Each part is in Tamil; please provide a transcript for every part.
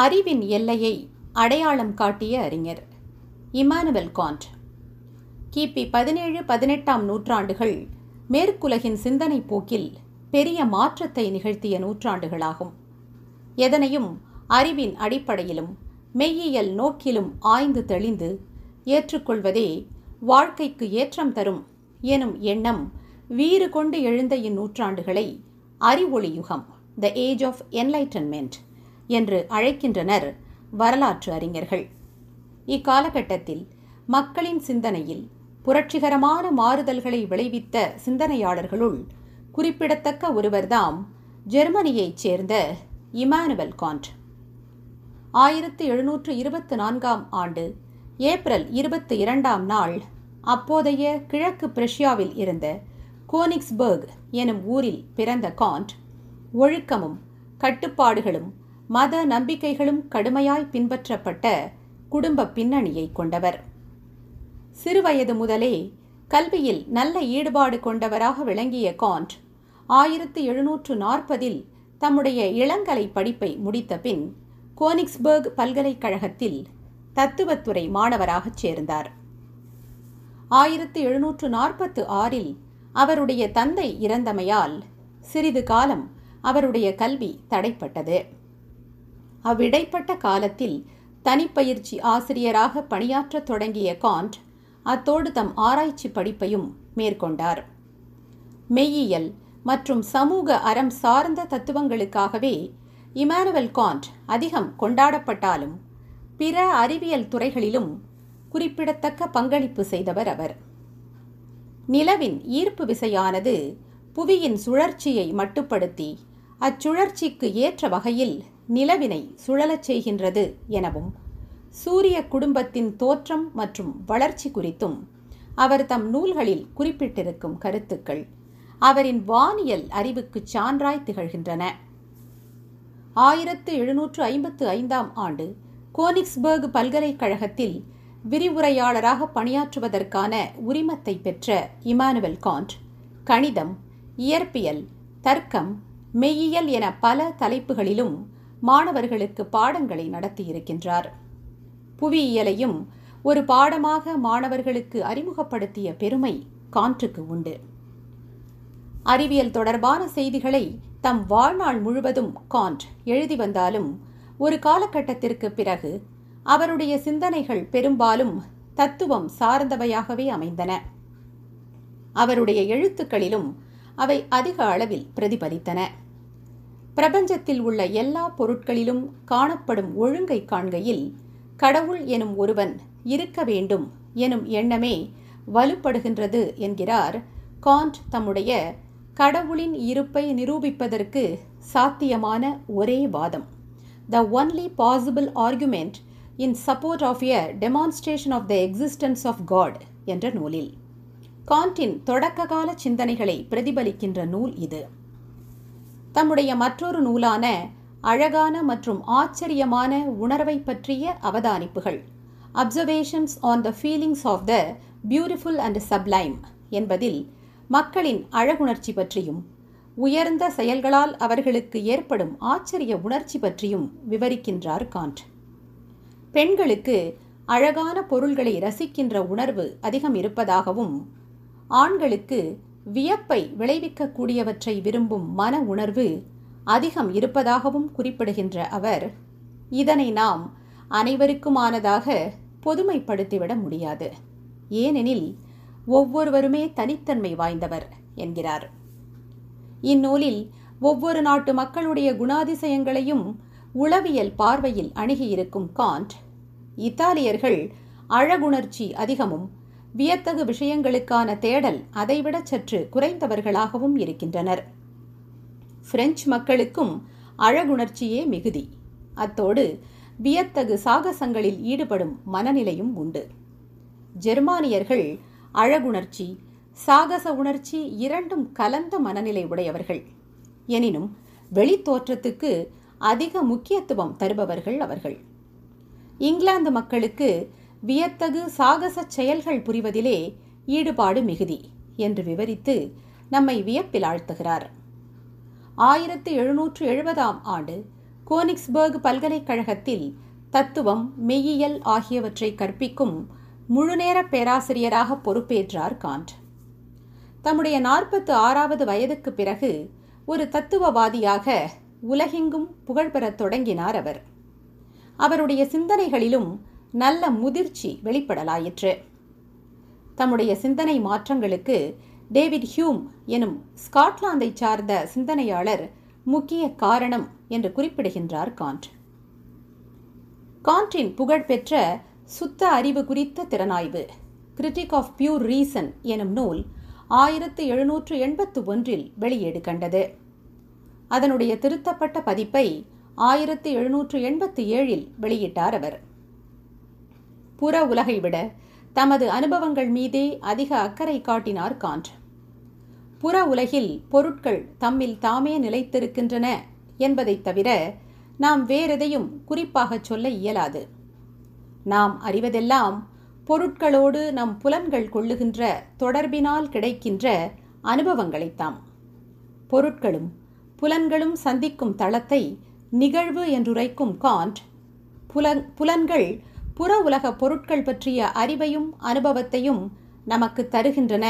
அறிவின் எல்லையை அடையாளம் காட்டிய அறிஞர். Immanuel Kant. கிபி பதினேழு பதினெட்டாம் நூற்றாண்டுகள் மேற்குலகின் சிந்தனை போக்கில் பெரிய மாற்றத்தை நிகழ்த்திய நூற்றாண்டுகளாகும். எதனையும் அறிவின் அடிப்படையிலும் மெய்யியல் நோக்கிலும் ஆய்ந்து தெளிந்து ஏற்றுக்கொள்வதே வாழ்க்கைக்கு ஏற்றம் தரும் எனும் எண்ணம் வீறு கொண்டு எழுந்த இந்நூற்றாண்டுகளை அறிவொளி யுகம் த ஏஜ் ஆஃப் என்லைட்டன்மெண்ட் என்று அழைக்கின்றனர் வரலாற்று அறிஞர்கள். இக்காலகட்டத்தில் மக்களின் சிந்தனையில் புரட்சிகரமான மாறுதல்களை விளைவித்த சிந்தனையாளர்களுள் குறிப்பிடத்தக்க ஒருவர்தாம் ஜெர்மனியைச் சேர்ந்த இமானுவல் காண்ட் ஆயிரத்து எழுநூற்று இருபத்தி நான்காம் ஆண்டு ஏப்ரல் இருபத்தி இரண்டாம் நாள் அப்போதைய கிழக்கு பிரஷ்யாவில் இருந்த கோனிக்ஸ்பர்க் எனும் ஊரில் பிறந்த காண்ட் ஒழுக்கமும் கட்டுப்பாடுகளும் மத நம்பிக்கைகளும் கடுமையாய் பின்பற்றப்பட்ட குடும்ப பின்னணியை கொண்டவர். சிறுவயது முதலே கல்வியில் நல்ல ஈடுபாடு கொண்டவராக விளங்கிய காண்ட் ஆயிரத்து எழுநூற்று நாற்பதில் தம்முடைய இளங்கலை படிப்பை முடித்த பின் கோனிக்ஸ்பர்க் பல்கலைக்கழகத்தில் தத்துவத்துறை மாணவராகச் சேர்ந்தார். ஆயிரத்து எழுநூற்று நாற்பத்து ஆறில் அவருடைய தந்தை இறந்தமையால் சிறிது காலம் அவருடைய கல்வி தடைப்பட்டது. அவ்விடைப்பட்ட காலத்தில் தனிப்பயிற்சி ஆசிரியராக பணியாற்றத் தொடங்கிய காண்ட் அத்தோடு தம் ஆராய்ச்சி படிப்பையும் மேற்கொண்டார். மெய்யியல் மற்றும் சமூக அறம் சார்ந்த தத்துவங்களுக்காகவே இமானுவல் காண்ட் அதிகம் கொண்டாடப்பட்டாலும் பிற அறிவியல் துறைகளிலும் குறிப்பிடத்தக்க பங்களிப்பு செய்தவர் அவர். நிலவின் ஈர்ப்பு விசையானது புவியின் சுழற்சியை மட்டுப்படுத்தி அச்சுழற்சிக்கு ஏற்ற வகையில் நிலவினை சுழலச் செய்கின்றது எனவும் சூரிய குடும்பத்தின் தோற்றம் மற்றும் வளர்ச்சி குறித்தும் அவர் தம் நூல்களில் குறிப்பிட்டிருக்கும் கருத்துக்கள் அவரின் வானியல் அறிவுக்கு சான்றாய் திகழ்கின்றன. ஆயிரத்து எழுநூற்று ஐம்பத்து ஐந்தாம் ஆண்டு கோனிக்ஸ்பர்க் பல்கலைக்கழகத்தில் விரிவுரையாளராக பணியாற்றுவதற்கான உரிமத்தை பெற்ற இமானுவல் காண்ட் கணிதம் இயற்பியல் தர்க்கம் மெய்யியல் என பல தலைப்புகளிலும் மாணவர்களுக்கு பாடங்களை நடத்தியிருக்கின்றார். புவியியலையும் ஒரு பாடமாக மாணவர்களுக்கு அறிமுகப்படுத்திய பெருமை காற்றுக்கு உண்டு. அறிவியல் தொடர்பான செய்திகளை தம் வாழ்நாள் முழுவதும் காண்ட் எழுதி வந்தாலும் ஒரு காலகட்டத்திற்கு பிறகு அவருடைய சிந்தனைகள் பெரும்பாலும் தத்துவம் சார்ந்தவையாகவே அமைந்தன. அவருடைய எழுத்துக்களிலும் அவை அதிக அளவில் பிரதிபலித்தன. பிரபஞ்சத்தில் உள்ள எல்லா பொருட்களிலும் காணப்படும் ஒழுங்கை காண்கையில் கடவுள் எனும் ஒருவன் இருக்க வேண்டும் எனும் எண்ணமே வலுப்படுகின்றது என்கிறார் காண்ட் தம்முடைய கடவுளின் இருப்பை நிரூபிப்பதற்கு சாத்தியமான ஒரே வாதம். The only possible argument in support of a demonstration of the existence of God என்ற நூலில். காண்டின் தொடக்ககால சிந்தனைகளை பிரதிபலிக்கின்ற நூல் இது. தம்முடைய மற்றொரு நூலான அழகான மற்றும் ஆச்சரியமான உணர்வை பற்றிய அவதானிப்புகள். Observations on the feelings of the beautiful and sublime என்பதில் மக்களின் அழகுணர்ச்சி பற்றியும் உயர்ந்த செயல்களால் அவர்களுக்கு ஏற்படும் ஆச்சரிய உணர்ச்சி பற்றியும் விவரிக்கின்றார் காண்ட். பெண்களுக்கு அழகான பொருள்களை ரசிக்கின்ற உணர்வு அதிகம் இருப்பதாகவும் ஆண்களுக்கு வியப்பை விளைவிக்கக்கூடியவற்றை விரும்பும் மன உணர்வு அதிகம் இருப்பதாகவும் குறிப்பிடுகின்ற அவர் இதனை நாம் அனைவருக்குமானதாக பொதுமைப்படுத்திவிட முடியாது. ஏனெனில் ஒவ்வொருவருமே தனித்தன்மை வாய்ந்தவர் என்கிறார். இந்நூலில் ஒவ்வொரு நாட்டு மக்களுடைய குணாதிசயங்களையும் உளவியல் பார்வையில் அணுகியிருக்கும் காண்ட் இத்தாலியர்கள் அழகுணர்ச்சி அதிகமும் வியத்தகு விஷயங்களுக்கான தேடல் அதைவிட சற்று குறைந்தவர்களாகவும் இருக்கின்றனர். பிரெஞ்சு மக்களுக்கும் அழகுணர்ச்சியே மிகுதி. அத்தோடு வியத்தகு சாகசங்களில் ஈடுபடும் மனநிலையும் உண்டு. ஜெர்மானியர்கள் அழகுணர்ச்சி சாகச உணர்ச்சி இரண்டும் கலந்த மனநிலை உடையவர்கள். எனினும் வெளித்தோற்றத்துக்கு அதிக முக்கியத்துவம் தருபவர்கள் அவர்கள். இங்கிலாந்து மக்களுக்கு வியத்தகு சாகச செயல்கள் புரிவதிலே ஈடுபாடு மிகுதி என்று விவரித்து நம்மை வியப்பில் ஆழ்த்துகிறார் ஆயிரத்து எழுநூற்று எழுபதாம் ஆண்டு கோனிக்ஸ்பர்க் பல்கலைக்கழகத்தில் தத்துவம் மெய்யியல் ஆகியவற்றை கற்பிக்கும் முழுநேர பேராசிரியராக பொறுப்பேற்றார் காண்ட். தம்முடைய நாற்பத்து ஆறாவது வயதுக்கு பிறகு ஒரு தத்துவவாதியாக உலகெங்கும் புகழ்பெறத் தொடங்கினார் அவர். அவருடைய சிந்தனைகளிலும் நல்ல முதிர்ச்சி வெளிப்படலாயிற்று. தம்முடைய சிந்தனை மாற்றங்களுக்கு டேவிட் ஹியூம் எனும் ஸ்காட்லாந்தை சார்ந்த சிந்தனையாளர் முக்கிய காரணம் என்று குறிப்பிடுகின்றார் காண்ட். காண்டின் புகழ்பெற்ற சுத்த அறிவு குறித்த திறனாய்வு கிரிட்டிக் ஆஃப் பியூர் ரீசன் எனும் நூல் ஆயிரத்து எழுநூற்று எண்பத்து ஒன்றில் வெளியீடு கண்டது. அதனுடைய திருத்தப்பட்ட பதிப்பை ஆயிரத்து எழுநூற்று எண்பத்து ஏழில் வெளியிட்டார் அவர். புற உலகை விட தமது அனுபவங்கள் மீதே அதிக அக்கறை காட்டினார் காண்ட். புற உலகில் பொருட்கள் தம்மில் தாமே நிலைத்திருக்கின்றன என்பதைத் தவிர நாம் வேறெதையும் குறிப்பாக சொல்ல இயலாது. நாம் அறிவதெல்லாம் பொருட்களோடு நம் புலன்கள் கொள்ளுகின்ற தொடர்பினால் கிடைக்கின்ற அனுபவங்களைத்தாம். பொருட்களும் புலன்களும் சந்திக்கும் தளத்தை நிகழ்வு என்றுரைக்கும் காண்ட் புலன் புலன்கள் புற உலக பொருட்கள் பற்றிய அறிவையும் அனுபவத்தையும் நமக்கு தருகின்றன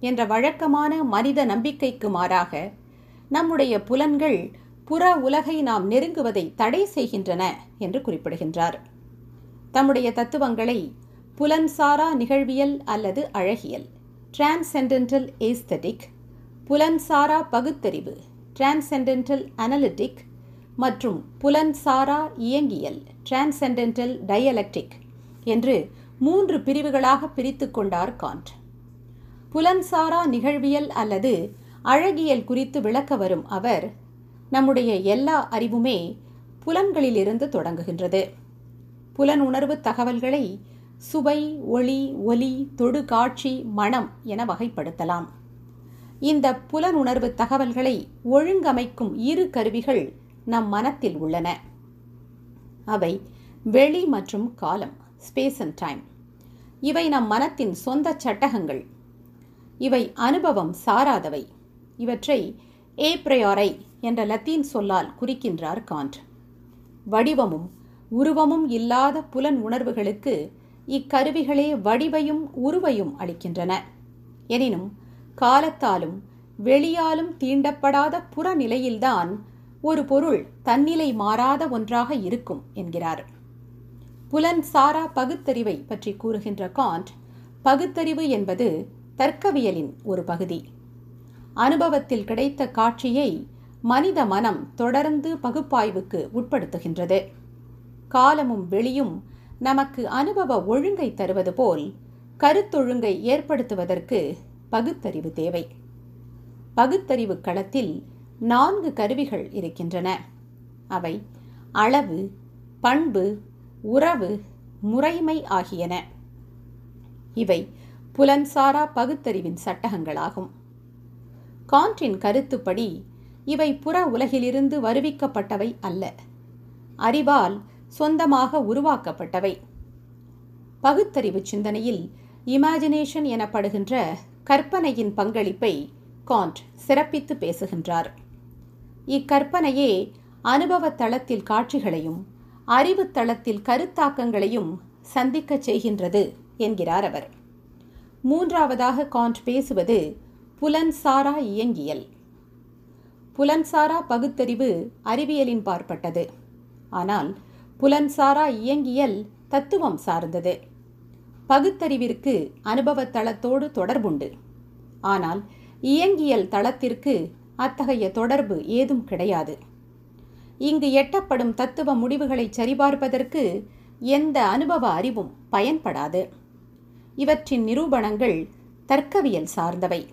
என்ற வழக்கமான மனித நம்பிக்கைக்கு மாறாக நம்முடைய புலன்கள் புற உலகை நாம் நெருங்குவதை தடை செய்கின்றன என்று குறிப்பிடுகின்றார். தம்முடைய தத்துவங்களை புலன்சாரா நிகழ்வியல் அல்லது அழகியல் டிரான்சென்டென்டல் ஏஸ்தட்டிக் புலன்சாரா பகுத்தறிவு டிரான்சென்டென்டல் அனலிட்டிக் மற்றும் புலன்சாரா இயங்கியல் டிரான்சென்டென்டல் டயலக்டிக் என்று மூன்று பிரிவுகளாக பிரித்து கொண்டார் காண்ட். புலன்சாரா நிகழ்வியல் அல்லது அழகியல் குறித்து விளக்க வரும் அவர் நம்முடைய எல்லா அறிவுமே புலன்களிலிருந்து தொடங்குகின்றது. புலனுணர்வு தகவல்களை சுவை ஒளி ஒலி தொடு காட்சி மனம் என வகைப்படுத்தலாம். இந்த புலனுணர்வு தகவல்களை ஒழுங்கமைக்கும் இரு கருவிகள் நம் மனத்தில் உள்ளன. அவை வெளி மற்றும் காலம் ஸ்பேஸ் அண்ட் டைம் இவை நம் மனத்தின் சொந்த சட்டகங்கள். இவை அனுபவம் சாராதவை. இவற்றை ஏப்ரையாரை என்ற லத்தீன் சொல்லால் குறிக்கின்றார் காண்ட். வடிவமும் உருவமும் இல்லாத புலன் உணர்வுகளுக்கு இக்கருவிகளே வடிவையும் உருவையும் அளிக்கின்றன. எனினும் காலத்தாலும் வெளியாலும் தீண்டப்படாத புறநிலையில்தான் ஒரு பொருள் தன்னிலை மாறாத ஒன்றாக இருக்கும் என்கிறார். புலன் சாரா பகுத்தறிவை பற்றி கூறுகின்ற காண்ட் பகுத்தறிவு என்பது தர்க்கவியலின் ஒரு பகுதி. அனுபவத்தில் கிடைத்த காட்சியை மனித மனம் தொடர்ந்து பகுப்பாய்வுக்கு உட்படுத்துகின்றது. காலமும் வெளியும் நமக்கு அனுபவ ஒழுங்கை தருவது போல் கருத்தொழுங்கை ஏற்படுத்துவதற்கு பகுத்தறிவு தேவை. பகுத்தறிவு களத்தில் நான்கு கருவிகள் இருக்கின்றன. அவை அளவு பண்பு உறவு முறைமை ஆகியன. இவை புலன்சாரா பகுத்தறிவின் சட்டகங்களாகும். கான்றின் கருத்துப்படி இவை புற உலகிலிருந்து வருவிக்கப்பட்டவை அல்ல. அறிவால் சொந்தமாக உருவாக்கப்பட்டவை. பகுத்தறிவு சிந்தனையில் இமேஜினேஷன் எனப்படுகின்ற கற்பனையின் பங்களிப்பை காண்ட் சிறப்பித்து பேசுகின்றார். இக்கற்பனையே அனுபவத் தளத்தில் காட்சிகளையும் அறிவு தளத்தில் கருத்தாக்கங்களையும் சந்திக்கச் செய்கின்றது என்கிறார் அவர். மூன்றாவதாக காண்ட் பேசுவது புலன்சாரா இயங்கியல். புலன்சாரா பகுத்தறிவு அறிவியலின் பார்ப்பட்டது. ஆனால் புலன்சாரா இயங்கியல் தத்துவம் சார்ந்தது. பகுத்தறிவிற்கு அனுபவ தளத்தோடு தொடர்புண்டு. ஆனால் இயங்கியல் தளத்திற்கு அத்தகைய தொடர்பு ஏதும் கிடையாது. இங்கு எட்டப்படும் தத்துவ முடிவுகளை சரிபார்ப்பதற்கு எந்த அனுபவ அறிவும் பயன்படாது. இவற்றின் நிரூபணங்கள் தர்க்கவியல் சார்ந்தவை.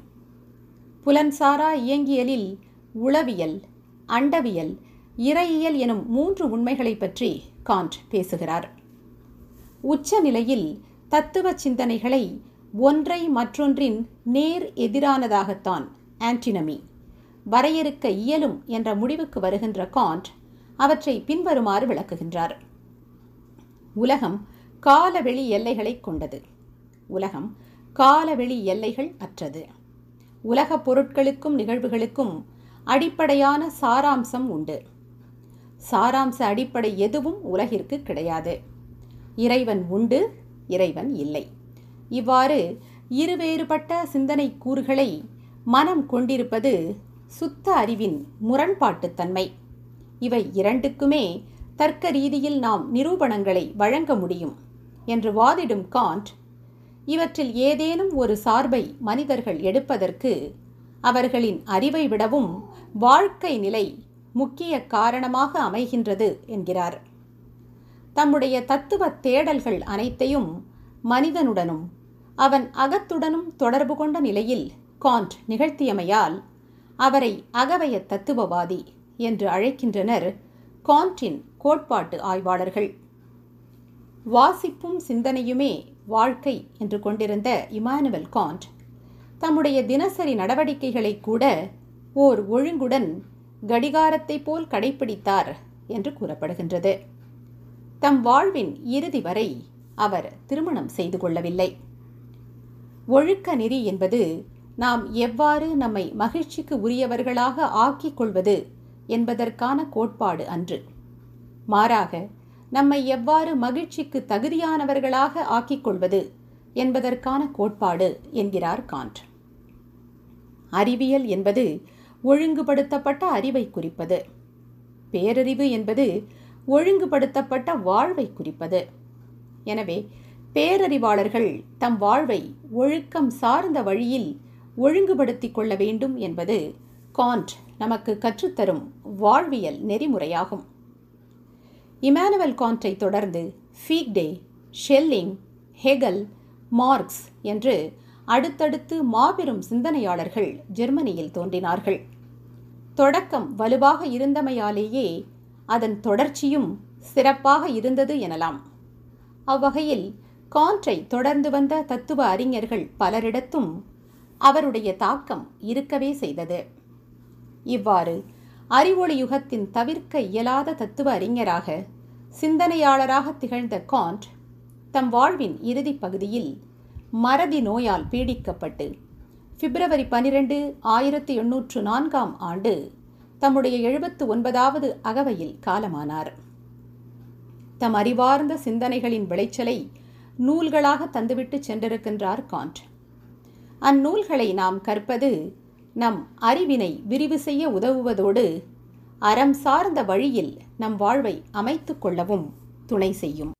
புலன்சாரா இயங்கியலில் உளவியல் அண்டவியல் இறையியல் எனும் மூன்று உண்மைகளை பற்றி காண்ட் பேசுகிறார். உச்ச நிலையில் தத்துவ சிந்தனைகளை ஒன்றை மற்றொன்றின் நேர் எதிரானதாகத்தான் ஆன்டினமி வரையறுக்க இயலும் என்ற முடிவுக்கு வருகின்ற காண்ட் அவற்றை பின்வருமாறு விளக்குகின்றார். உலகம் காலவெளி எல்லைகளை கொண்டது. உலகம் காலவெளி எல்லைகள் அற்றது. உலகப் பொருட்களுக்கும் நிகழ்வுகளுக்கும் அடிப்படையான சாராம்சம் உண்டு. சாராம்ச அடிப்படை எதுவும் உலகிற்கு கிடையாது. இறைவன் உண்டு இறைவன் இல்லை. இவ்வாறு இருவேறுபட்ட சிந்தனை கூறுகளை மனம் கொண்டிருப்பது சுத்த அறிவின் முரண்பாட்டுத்தன்மை இவை இரண்டுக்குமே தர்க்க ரீதியில் நாம் நிரூபணங்களை வழங்க முடியும் என்று வாதிடும் காண்ட் இவற்றில் ஏதேனும் ஒரு சார்பை மனிதர்கள் எடுப்பதற்கு அவர்களின் அறிவை விடவும் வாழ்க்கை நிலை முக்கிய காரணமாக அமைகின்றது என்கிறார். தம்முடைய தத்துவ தேடல்கள் அனைத்தையும் மனிதனுடனும் அவன் அகத்துடனும் தொடர்பு கொண்ட நிலையில் காண்ட் நிகழ்த்தியமையால் அவரை அகவய தத்துவவாதி என்று அழைக்கின்றனர் காண்டின் கோட்பாட்டு ஆய்வாளர்கள். வாசிப்பும் சிந்தனையுமே வாழ்க்கை என்று கொண்டிருந்த இமானுவல் காண்ட் தம்முடைய தினசரி நடவடிக்கைகளை கூட ஓர் ஒழுங்குடன் கடிகாரத்தை போல் கடைபிடித்தார் என்று கூறப்படுகின்றது. தம் வாழ்வின் இறுதி வரை அவர் திருமணம் செய்து கொள்ளவில்லை. ஒழுக்க நெறி என்பது நாம் எவ்வாறு நம்மை மகிழ்ச்சிக்கு உரியவர்களாக ஆக்கிக் கொள்வது என்பதற்கான கோட்பாடு அன்று. மாறாக நம்மை எவ்வாறு மகிழ்ச்சிக்கு தகுதியானவர்களாக ஆக்கிக் கொள்வது என்பதற்கான கோட்பாடு என்கிறார் காண்ட். அறிவியல் என்பது ஒழுங்குபடுத்தப்பட்ட அறிவை குறிப்பது. பேரறிவு என்பது ஒழுங்குபடுத்தப்பட்ட வாழ்வை குறிப்பது. எனவே பேரறிவாளர்கள் தம் வாழ்வை ஒழுக்கம் சார்ந்த வழியில் ஒழுங்குபடுத்திக் கொள்ள வேண்டும் என்பது காண்ட் நமக்கு கற்றுத்தரும் வாழ்வியல் நெறிமுறையாகும். இமானுவல் காண்டை தொடர்ந்து ஃபீக்டே ஷெல்லிங் ஹெகல் மார்க்ஸ் என்று அடுத்தடுத்து மாபெரும் சிந்தனையாளர்கள் ஜெர்மனியில் தோன்றினார்கள். தொடக்கம் வலுவாக இருந்தமையாலேயே அதன் தொடர்ச்சியும் சிறப்பாக இருந்தது எனலாம். அவ்வகையில் கான்றை தொடர்ந்து வந்த தத்துவ அறிஞர்கள் பலரிடத்தும் அவருடைய தாக்கம் இருக்கவே செய்தது. இவ்வாறு அறிவொளி யுகத்தின் தவிர்க்க இயலாத தத்துவ அறிஞராக சிந்தனையாளராக திகழ்ந்த காண்ட் தம் வாழ்வின் இறுதிப் பகுதியில் மறதி நோயால் பீடிக்கப்பட்டு பிப்ரவரி பனிரெண்டு ஆயிரத்தி எண்ணூற்று நான்காம் ஆண்டு தம்முடைய எழுபத்து ஒன்பதாவது அகவையில் காலமானார். தம் அறிவார்ந்த சிந்தனைகளின் விளைச்சலை நூல்களாக தந்துவிட்டு சென்றிருக்கின்றார் காண்ட். அந்நூல்களை நாம் கற்பது நம் அறிவினை விரிவு செய்ய உதவுவதோடு அறம் சார்ந்த வழியில் நம் வாழ்வை அமைத்து கொள்ளவும் துணை செய்யும்.